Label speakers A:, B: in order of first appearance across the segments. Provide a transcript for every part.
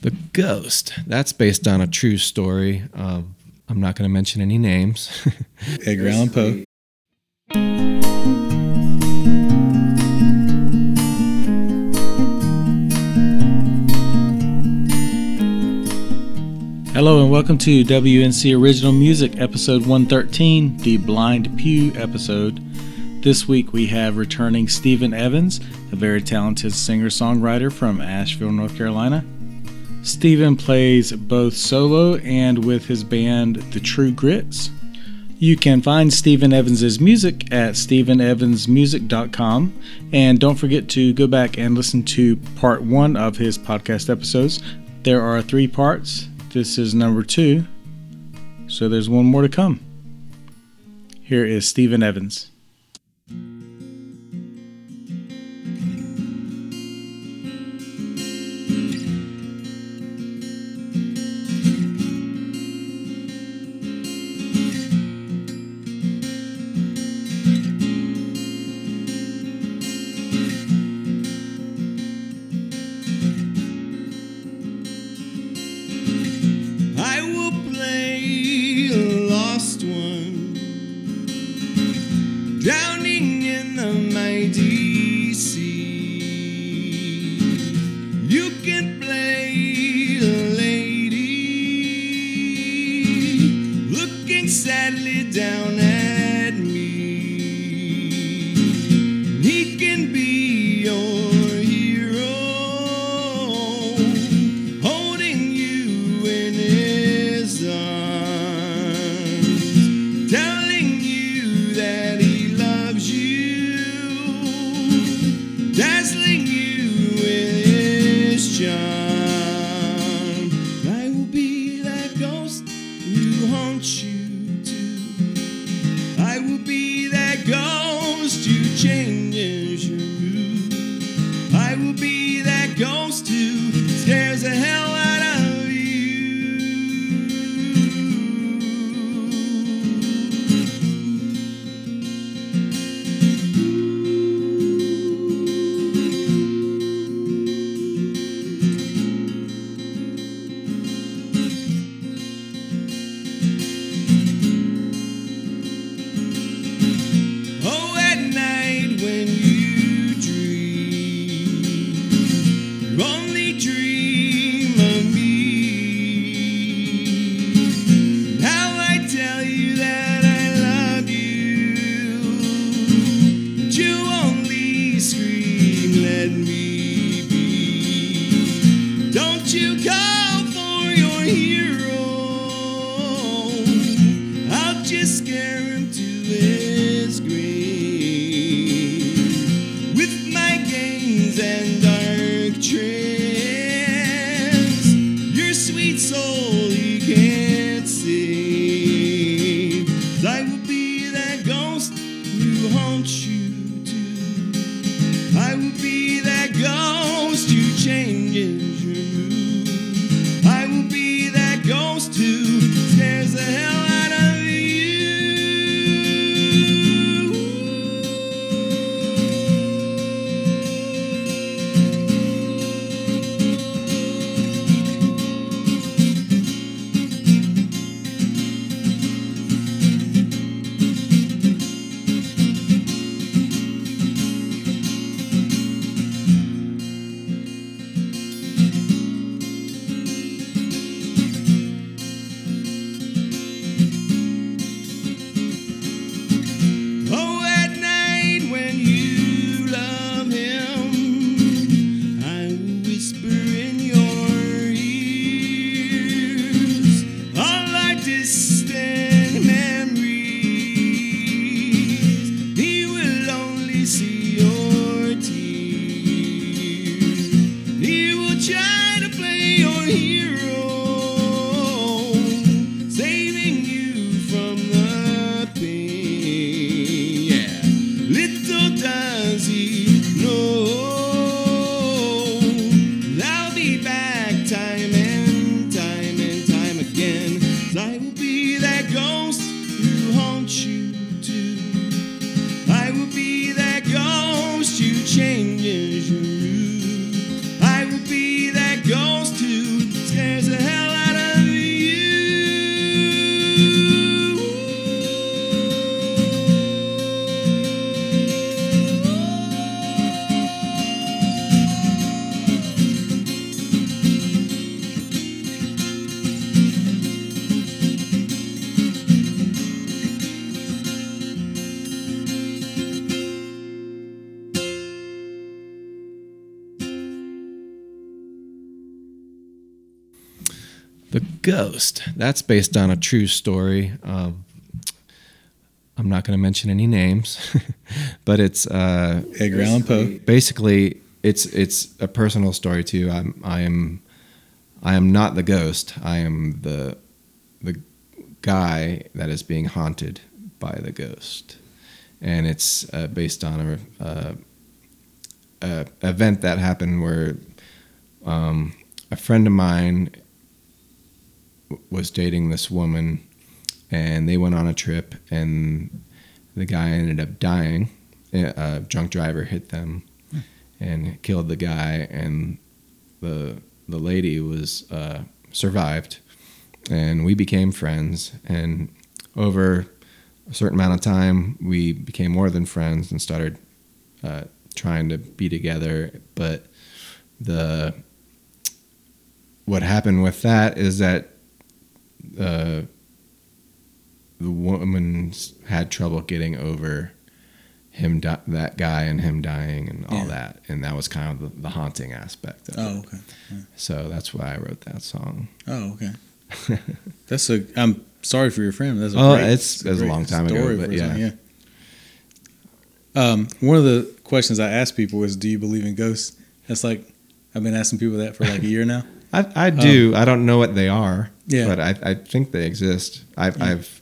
A: The Ghost. That's based on a true story. Um, I'm not going to mention any names.
B: Edgar Allan Poe. Hello and welcome to WNC Original Music, episode 113, the Blind Pew episode. This week we have returning Stephen Evans, a very talented singer songwriter from Asheville, North Carolina, Stephen plays both solo and with his band The True Grits. You can find Stephen Evans' music at stephenevansmusic.com. And don't forget to go back and listen to part one of his podcast episodes. There are three parts. This is number two. So there's one more to come. Here is Stephen Evans.
C: Ghost.
A: That's based on a true story. Um, I'm not going to mention any names, but it's uh,
D: Edgar Allan Poe.
A: basically it's it's a personal story too. I'm I am I am not the ghost. I am the the guy that is being haunted by the ghost, and it's uh, based on a, a, a event that happened where um, a friend of mine was dating this woman, and they went on a trip, and the guy ended up dying. A drunk driver hit them and killed the guy, and the the lady was uh, survived, and we became friends. And over a certain amount of time, we became more than friends and started uh, trying to be together. But the what happened with that is that uh, the woman had trouble getting over him di- that guy and him dying and all
D: Yeah.
A: that and that was kind of the, the haunting aspect of it.
D: Oh, okay.
A: so that's why i wrote that song
D: Oh, okay. That's a. I'm sorry for your friend. That's a
A: Oh,
D: great,
A: it's- it was a long time ago, but yeah.
D: yeah. Um, one of the questions I ask people is, "Do you believe in ghosts?" That's like I've been asking people that for like a year now.
A: I, I do i don't know what they are
D: Um, Yeah.
A: but I, I think they exist i've i've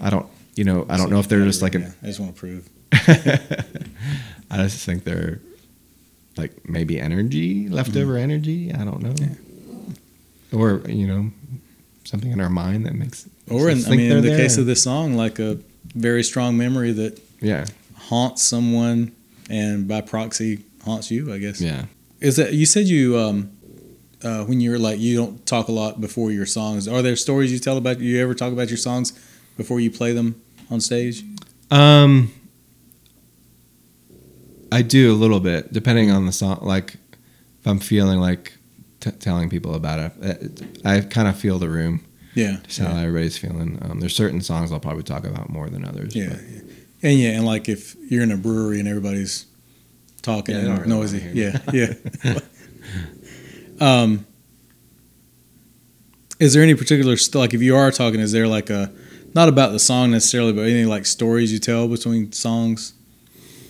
A: i don't you know i don't know if they're just like
D: Yeah,
A: a
D: I just want to prove.
A: i just think they're like maybe energy leftover
D: Mm-hmm.
A: energy i don't know or you know something in our mind that makes
D: Or in, I mean, in the case of this song, like a very strong memory that
A: yeah
D: haunts someone and by proxy haunts you. I guess.
A: yeah
D: Is that you said you um, uh, when you're like you don't talk a lot before your songs? Are there stories you tell about? You ever talk about your songs before you play them on stage?
A: Um, I do a little bit, depending on the song. Like, if I'm feeling like t- telling people about it, uh, I kind of feel the room,
D: Yeah.
A: just how everybody's feeling. Um, there's certain songs I'll probably talk about more than others.
D: Yeah, yeah. and yeah, and like if you're in a brewery and everybody's talking
A: Yeah,
D: and
A: really
D: noisy, yeah, yeah. um, is there any particular st- like if you are talking, is there like a not about the song necessarily, but any like stories you tell between songs?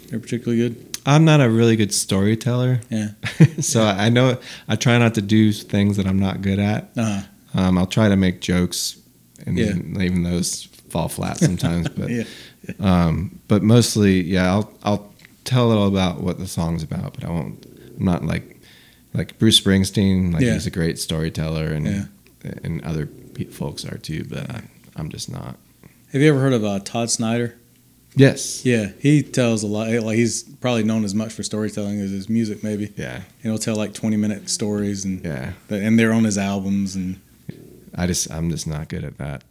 D: They're particularly good.
A: I'm not a really good storyteller,
D: Yeah.
A: so I know I try not to do things that I'm not good at.
D: Uh,
A: Um, I'll try to make jokes, and
D: Yeah.
A: even those fall flat sometimes. But
D: yeah.
A: um, but mostly, yeah, I'll I'll tell a little about what the song's about, but I won't. I'm not like like Bruce Springsteen. Like
D: Yeah.
A: he's a great storyteller, and
D: Yeah.
A: and other pe- folks are too. But I, I'm just not.
D: Have you ever heard of uh, Todd Snider?
A: Yes.
D: Yeah, he tells a lot. Like he's probably known as much for storytelling as his music, maybe.
A: Yeah.
D: And he'll tell like twenty minute stories, and
A: Yeah.
D: and they're on his albums, and
A: I just I'm just not good at that.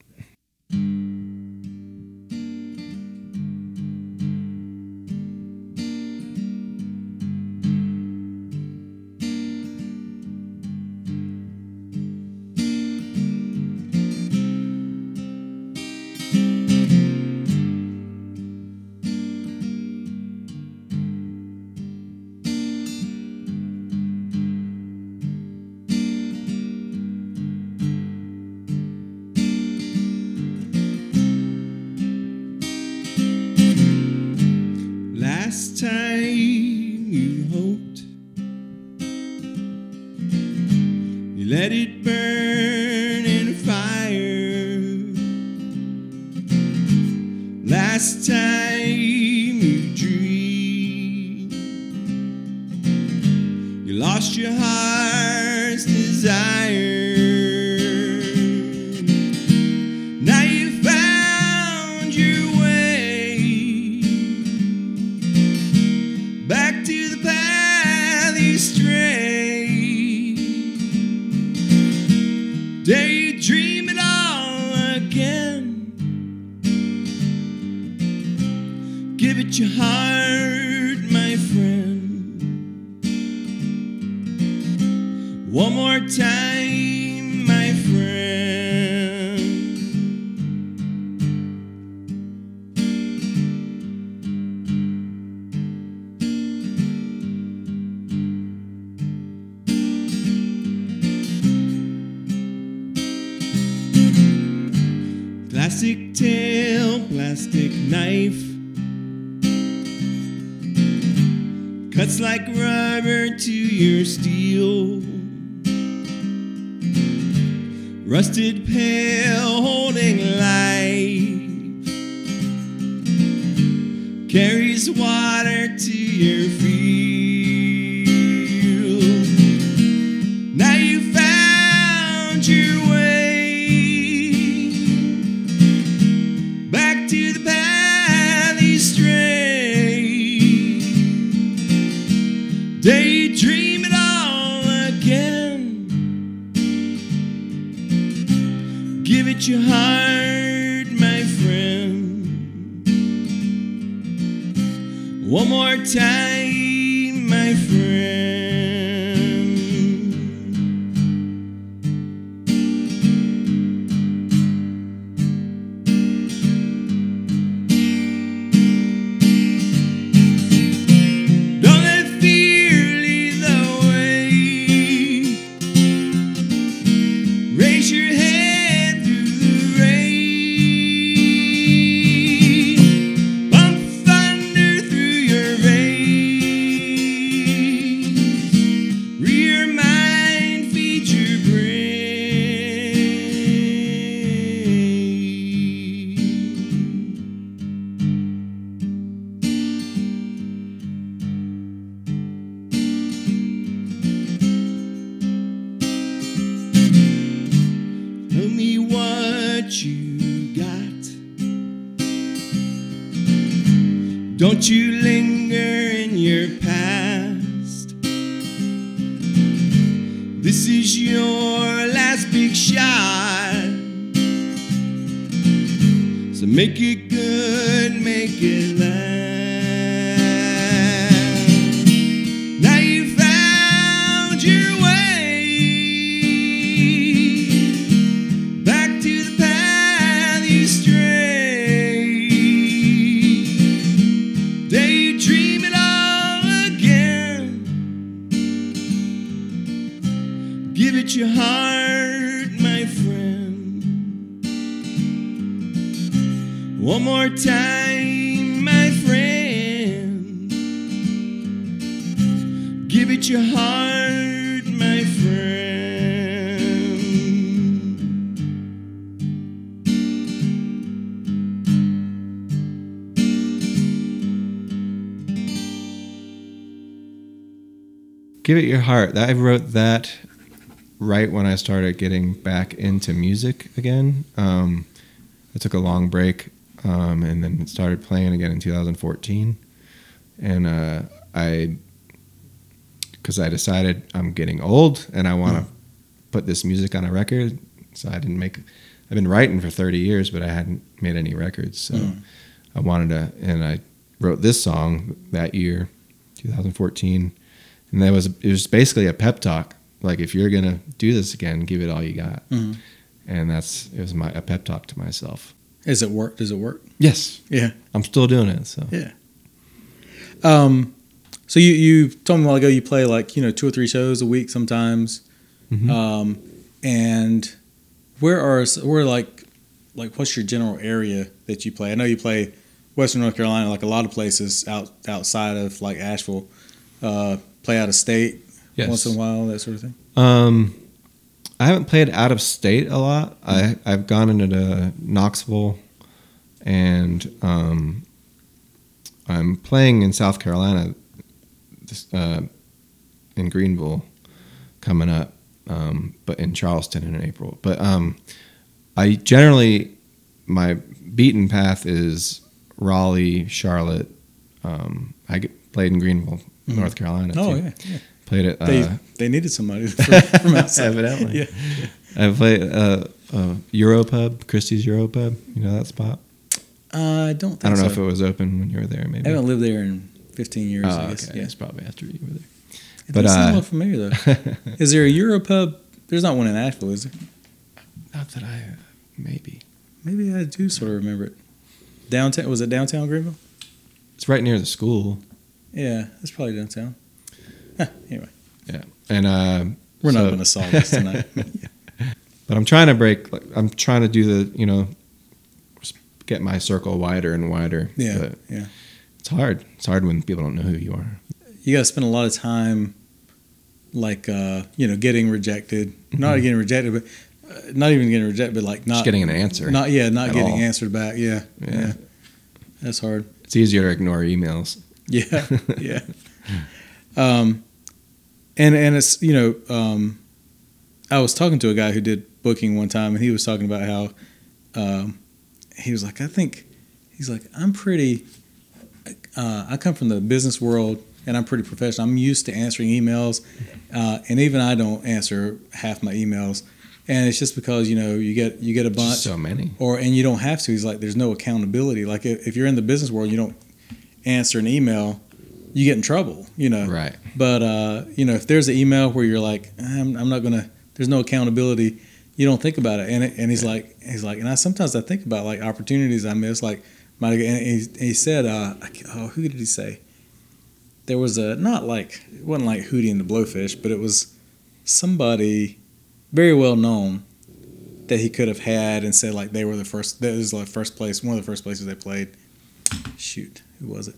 B: Plastic tail, plastic knife. Cuts like rubber to your steel. Rusted pail holding life. Carries water to your field. Give it your heart.
A: I wrote that right when I started getting back into music again. Um, I took a long break um, and then started playing again in 2014. And uh, I, because I decided I'm getting old and I want to put this music on a record. So I didn't make, I've been writing for 30 years, but I hadn't made any records. So
D: Mm.
A: I wanted to, and I wrote this song that year, 2014 and that was it was basically a pep talk like if you're gonna do this again give it all you got
D: Mhm.
A: and that's it was my a pep talk to myself
D: Is it work? Does it work?
A: yes
D: Yeah.
A: i'm still doing it so
D: Yeah. Um, so you you told me a while ago you play like you know two or three shows a week sometimes,
A: Mhm.
D: um, and where are where like like what's your general area that you play? I know you play Western North Carolina, like a lot of places out outside of like Asheville. Uh, play out of state
A: yes.
D: once in a while, that sort of thing.
A: um i haven't played out of state a lot. I i've gone into knoxville and um i'm playing in south carolina this, uh, in greenville coming up um, but in charleston in april. But um i generally my beaten path is raleigh charlotte um i get, played in greenville
D: Mhm.
A: north carolina
D: Oh
A: too.
D: yeah, yeah.
A: played it
D: They
A: uh,
D: they needed somebody from, from outside.
A: Evidently.
D: Yeah.
A: I played uh, uh, Europub, Christie's Europub. You know that spot?
D: Uh, I don't. Think
A: I don't know
D: so.
A: if it was open when you were there. Maybe.
D: I haven't lived there in 15 years.
A: oh,
D: I
A: okay.
D: guess. Yeah.
A: It's probably after you were there.
D: It
A: But,
D: does sound
A: uh,
D: look familiar though. Is there a Europub? There's not one in Asheville, is there?
A: Not that I. Maybe
D: Maybe I do sort of remember it. Downtown was it downtown Greenville?
A: it's right near the school.
D: Yeah, it's probably downtown. Anyway,
A: Yeah, and uh,
D: we're not going to solve this tonight.
A: But I'm trying to break. Like, I'm trying to do the you know get my circle wider and wider.
D: Yeah,
A: But
D: yeah.
A: it's hard. It's hard when people don't know who you are.
D: You got to spend a lot of time, like uh, you know, getting rejected. Not getting rejected, but uh, not even getting rejected, but like not
A: Just getting an answer.
D: Not yeah, not getting
A: all.
D: answered back. Yeah, yeah,
A: Yeah.
D: That's hard.
A: It's easier to ignore emails.
D: Yeah, yeah. Um, and and it's you know, um, I was talking to a guy who did booking one time, and he was talking about how um, he was like, I think he's like, I'm pretty. Uh, I come from the business world, and I'm pretty professional. I'm used to answering emails, uh, and even I don't answer half my emails, and it's just because you know you get you get a bunch
A: so many.
D: or and you don't have to. He's like, there's no accountability. Like if, if you're in the business world, you don't answer an email, you get in trouble. You know.
A: Right.
D: But uh, you know, if there's an email where you're like, I'm, I'm not gonna, there's no accountability. You don't think about it. And it, and he's like, he's like, and I sometimes I think about like opportunities I miss. Like, might and he, he said, uh, oh, who did he say? There was a not like it wasn't like Hootie and the Blowfish, but it was somebody very well known that he could have had and said like they were the first. That was the first place, one of the first places they played. Shoot, who was it?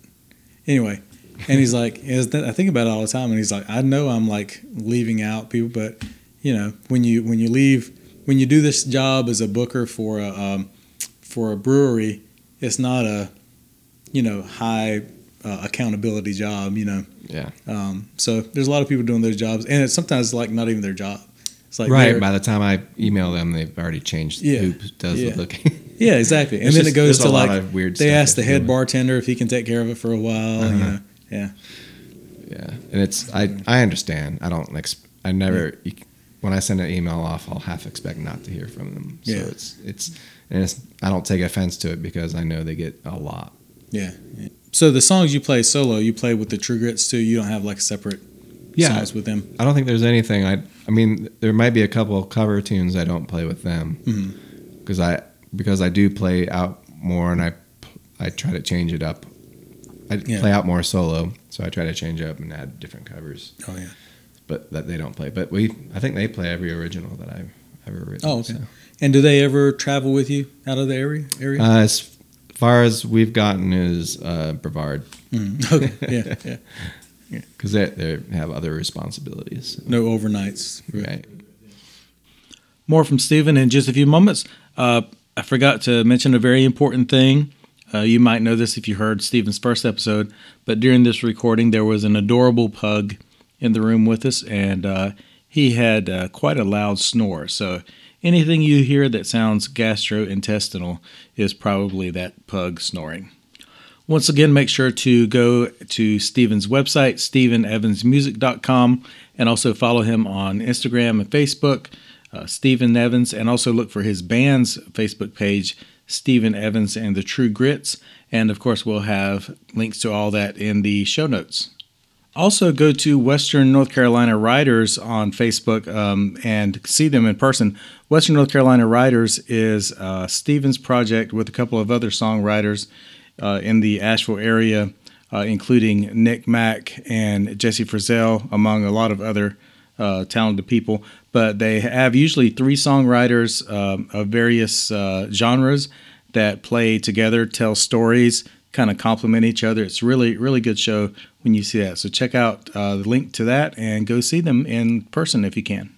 D: Anyway, and he's like, I think about it all the time, and he's like, I know I'm like leaving out people, but you know, when you when you leave, when you do this job as a booker for a um, for a brewery, it's not a you know high uh, accountability job, you know.
A: Yeah.
D: Um, so there's a lot of people doing those jobs, and it's sometimes like not even their job. It's like
A: right. By the time I email them, they've already changed
D: Yeah.
A: who does
D: Yeah.
A: the booking.
D: Yeah, exactly. And
A: It's
D: then
A: just-
D: it goes to like
A: weird
D: they ask the head bartender if he can take care of it for a while. You
A: Uh-huh.
D: know, yeah,
A: yeah. And it's I I understand. I don't ex- I never you, when I send an email off, I'll half expect not to hear from them. So
D: Yeah.
A: it's it's and it's I don't take offense to it because I know they get a lot.
D: yeah, yeah. So the songs you play solo, you play with the True Grits too. You don't have like separate
A: Yeah.
D: songs with them.
A: I don't think there's anything I I mean there might be a couple of cover tunes I don't play with them because I because I do play out more and I I try to change it up. I
D: Yeah.
A: play out more solo, so I try to change up and add different covers,
D: Oh yeah.
A: but that they don't play. But we I think they play every original that I've ever written.
D: Oh, okay.
A: so.
D: And do they ever travel with you out of the area? Area?
A: Uh, as far as we've gotten is uh, Brevard
D: Mhm. Okay. Yeah. Yeah.
A: because they they have other responsibilities.
D: No overnights.
A: Right.
D: More from Stephen in just a few moments. Uh, I forgot to mention a very important thing. Uh, you might know this if you heard Stephen's first episode, but during this recording, there was an adorable pug in the room with us, and uh, he had uh, quite a loud snore. So anything you hear that sounds gastrointestinal is probably that pug snoring. Once again, make sure to go to Stephen's website, StephenEvansMusic.com, and also follow him on Instagram and Facebook, uh, Stephen Evans, and also look for his band's Facebook page, Stephen Evans and the True Grits. And of course, we'll have links to all that in the show notes. Also, go to Western North Carolina Writers on Facebook um, and see them in person. Western North Carolina Writers is uh, Stephen's project with a couple of other songwriters uh, in the Asheville area, uh, including Nick Mack and Jesse Frizzell, among a lot of other uh, talented people. But they have usually three songwriters um, of various uh, genres that play together, tell stories, kind of complement each other. It's really, really good show when you see that. So check out uh, the link to that and go see them in person if you can.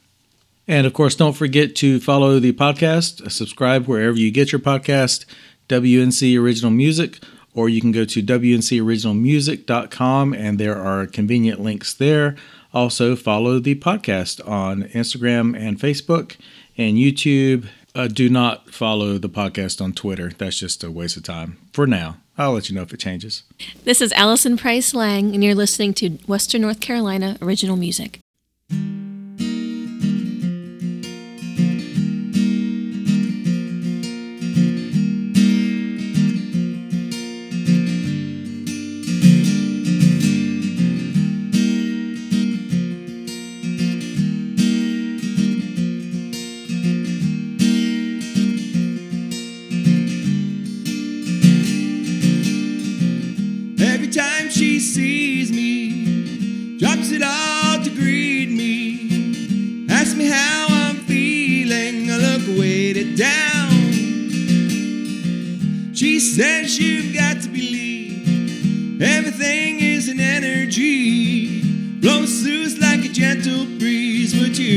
D: And of course, don't forget to follow the podcast, subscribe wherever you get your podcast, WNC Original Music, or you can go to WNCOriginalMusic.com and there are convenient links there. Also, follow the podcast on Instagram and Facebook and YouTube. Uh, do not follow the podcast on Twitter. That's just a waste of time for now. I'll let you know if it changes.
E: This is Allison Price Lang, and you're listening to Western North Carolina Original Music.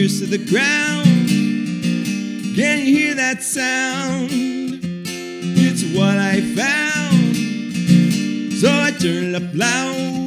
B: Tears to the ground. Can you hear that sound? It's what I found. So I turned up loud.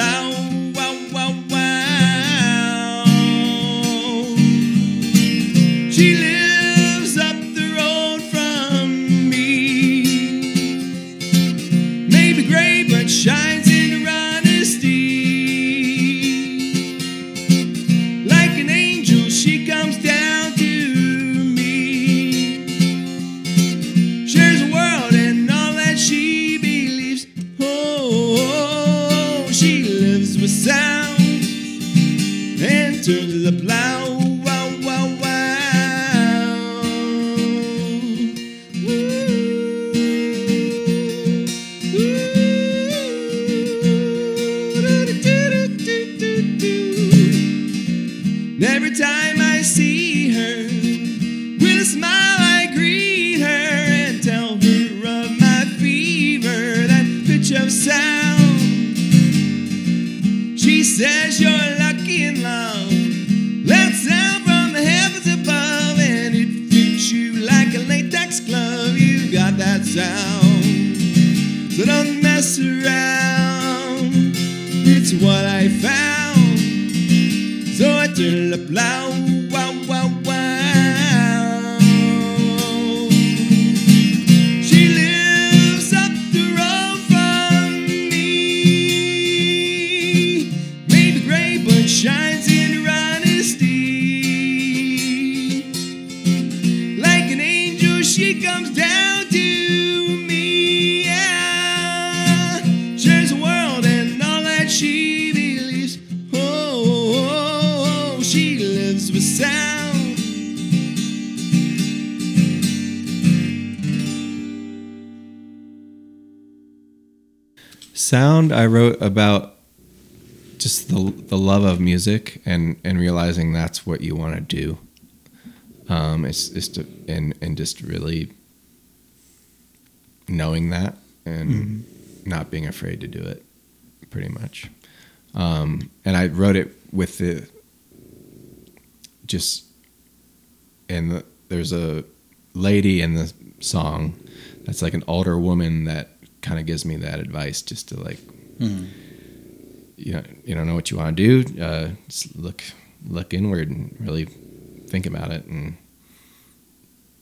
B: Loud. Loud. Wow, wow, wow. Sound I
A: wrote about just the the love of music and and realizing that's what you want to do. Um, it's it's to, and and just really knowing that and not being afraid to do it, pretty much. Um, and I wrote it with the just and the, there's a lady in the song that's like an older woman that kind of gives me that advice just to like you know you don't know what you want to do uh, just look look inward and really think about it and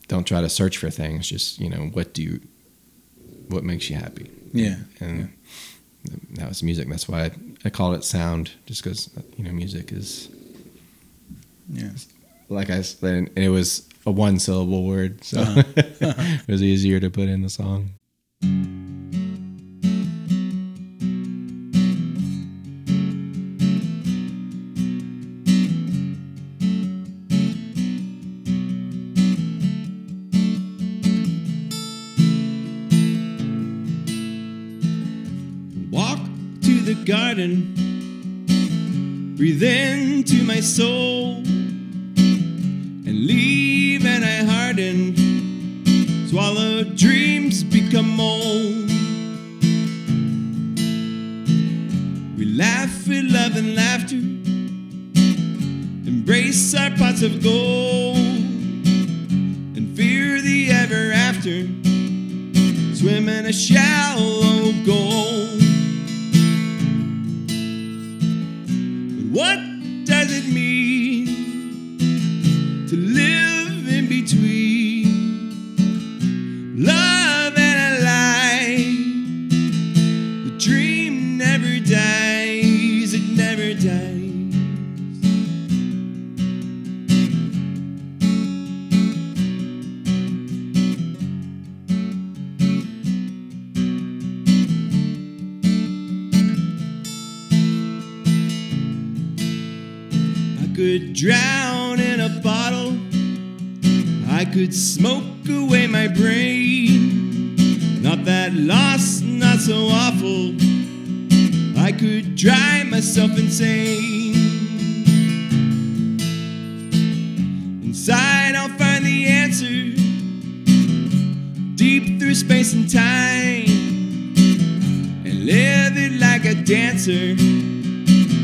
A: don't try to search for things just you know what do you what makes you happy
D: Yeah.
A: and that was music that's why I, I called it sound just because you know music is
D: Yeah.
A: like I said, and it was a one syllable word, so
D: Uh-huh.
A: it was easier to put in the song.
B: After swim in a shallow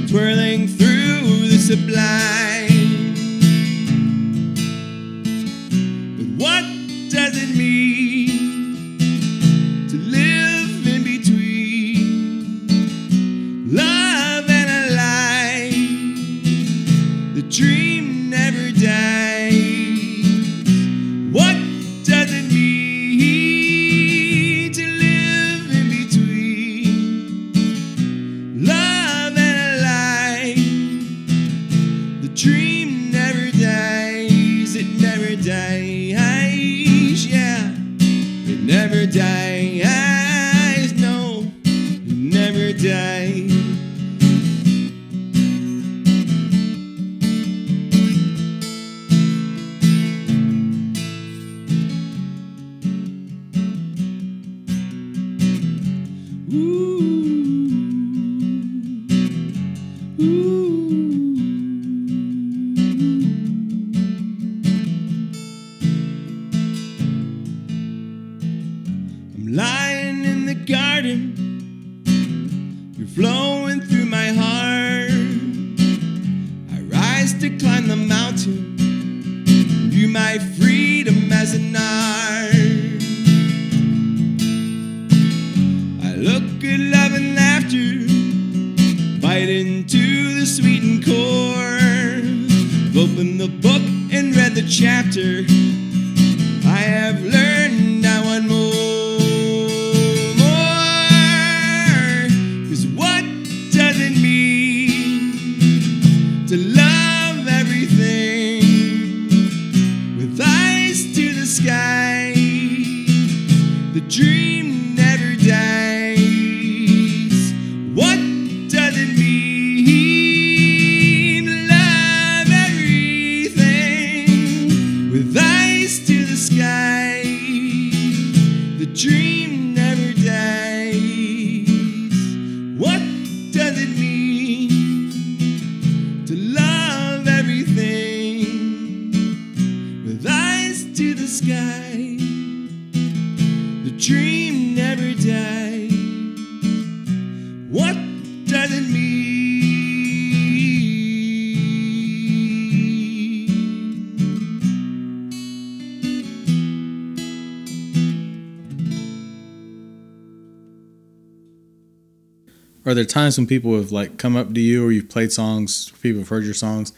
B: Twirling through the sublime. Lying in the garden. You're flowing through my heart. I rise to climb the mountain. View my freedom as an art. I look at love and laughter. Bite into the sweetened core. I've opened the book and read the chapter.
D: Are there times when people have like come up to you or you've played songs, people have heard your songs,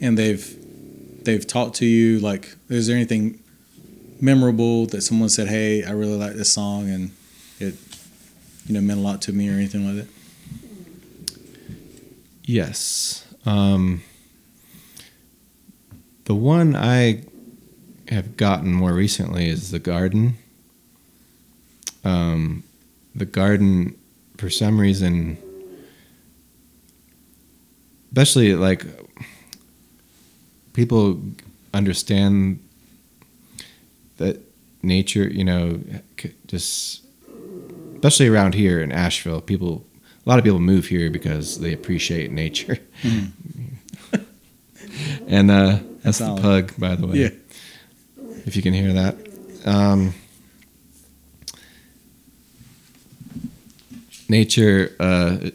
D: and they've they've talked to you? Like, is there anything memorable that someone said, "Hey, I really like this song," and it you know meant a lot to me or anything like that?
A: Yes. Um, the one I have gotten more recently is the garden. Um, the garden, for some reason, especially like people understand that nature, you know, just especially around here in Asheville, people a lot of people move here because they appreciate nature. and uh, that's the pug, by the way.
D: Yeah.
A: If you can hear that. Um, nature uh,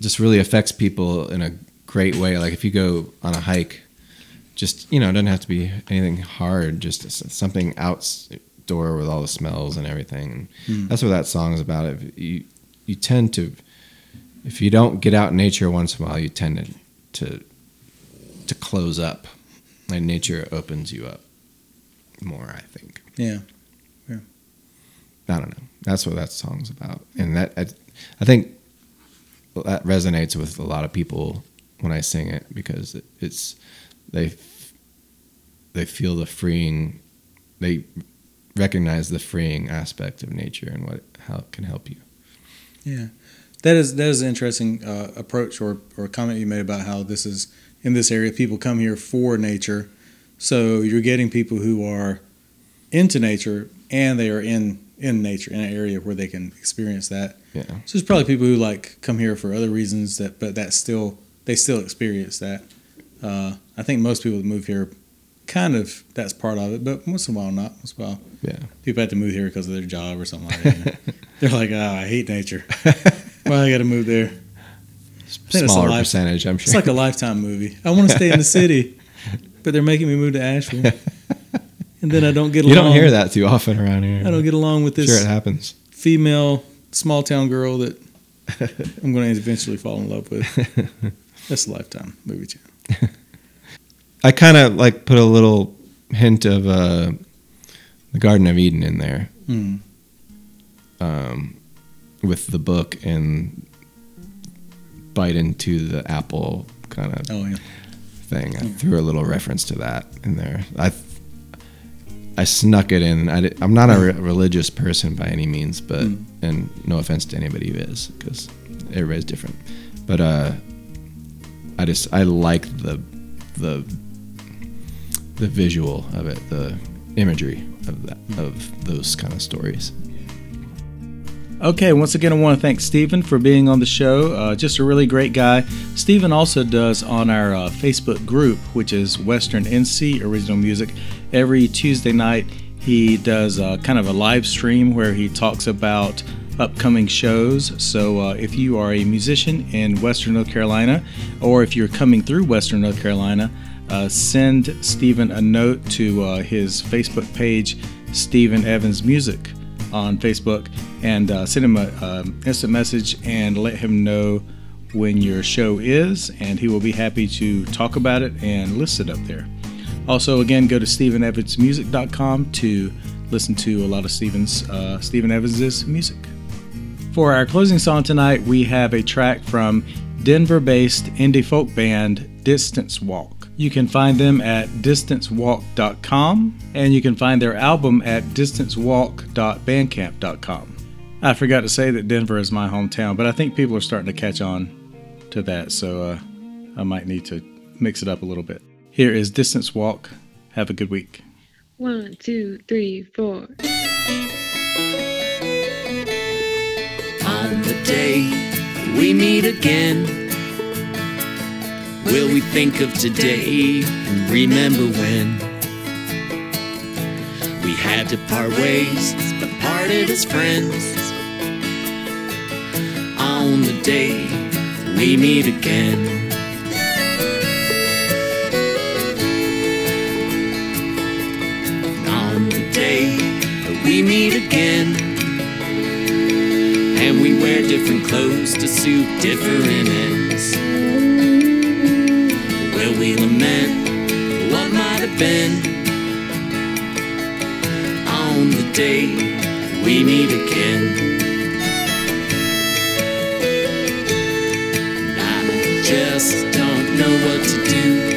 A: just really affects people in a great way. Like if you go on a hike, just you know, it doesn't have to be anything hard. Just something outdoor with all the smells and everything. That's what that song is about. If you you tend to, if you don't get out in nature once in a while, you tend to to, to close up, and nature opens you up more. I think.
D: Yeah.
A: I don't know. That's what that song's about, and that I, I think that resonates with a lot of people when I sing it because it, it's they they feel the freeing, they recognize the freeing aspect of nature and what how it can help you.
D: Yeah, that is that is an interesting uh, approach or or comment you made about how this is in this area. People come here for nature, so you're getting people who are into nature and they are in in nature in an area where they can experience that.
A: Yeah.
D: So there's probably people who like come here for other reasons that, but that still they still experience that. Uh, I think most people that move here, kind of that's part of it, but once in a while not. Once in a while,
A: Yeah.
D: people have to move here because of their job or something like that. They're like, oh, I hate nature. Why I got to move there?
A: Smaller
D: life-
A: percentage, I'm sure.
D: It's like a lifetime movie. I want to stay in the city, but they're making me move to Asheville, and then I don't get Along.
A: you don't hear that too often around here.
D: I don't get along with this
A: Sure, it happens.
D: female small town girl that I'm going to eventually fall in love with. That's a lifetime movie channel.
A: I kind of like put a little hint of uh, the Garden of Eden in there
D: Hmm.
A: um, with the book and bite into the apple kind of
D: Oh yeah.
A: thing. I threw a little reference to that in there. I I snuck it in. I am not a re- religious person by any means, but
D: Mm.
A: and no offense to anybody who is, because everybody's different. But uh, I just I like the the the visual of it, the imagery of that of those kind of stories.
D: Okay, once again, I want to thank Stephen for being on the show. Uh, just a really great guy. Stephen also does on our uh, Facebook group, which is Western NC Original Music. Every Tuesday night, he does uh, kind of a live stream where he talks about upcoming shows. So uh, if you are a musician in Western North Carolina, or if you're coming through Western North Carolina, uh, send Stephen a note to uh, his Facebook page, Stephen Evans Music on Facebook and uh, send him a um, instant message and let him know when your show is, and he will be happy to talk about it and list it up there. Also, again, go to StephenEvansMusic.com to listen to a lot of Stephen's uh, Stephen Evans's music. For our closing song tonight, we have a track from Denver-based indie folk band Distance Walk. You can find them at distancewalk.com and you can find their album at distancewalk.bandcamp.com. I forgot to say that Denver is my hometown, but I think people are starting to catch on to that, so uh, I might need to mix it up a little bit. Here is Distance Walk. Have a good week.
F: One, two, three, four.
G: on the day we meet again. Will we think of today and remember when we had to part ways but parted as friends? On the day we meet again. We meet again. And we wear different clothes to suit different ends. Will we lament what might have been on the day we meet again? I just don't know what to do.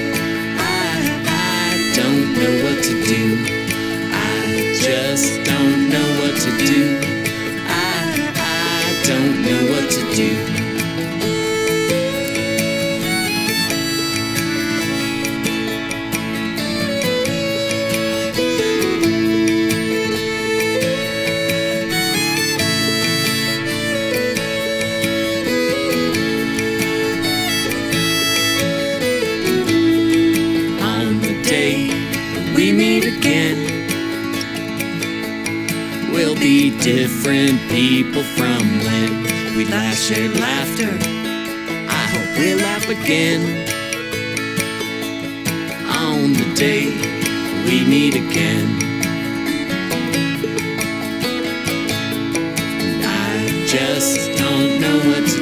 G: Different people from when we last shared laughter. I hope we'll laugh again. On the day we meet again. I just don't know what to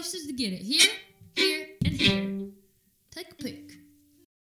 H: places to get it. Here,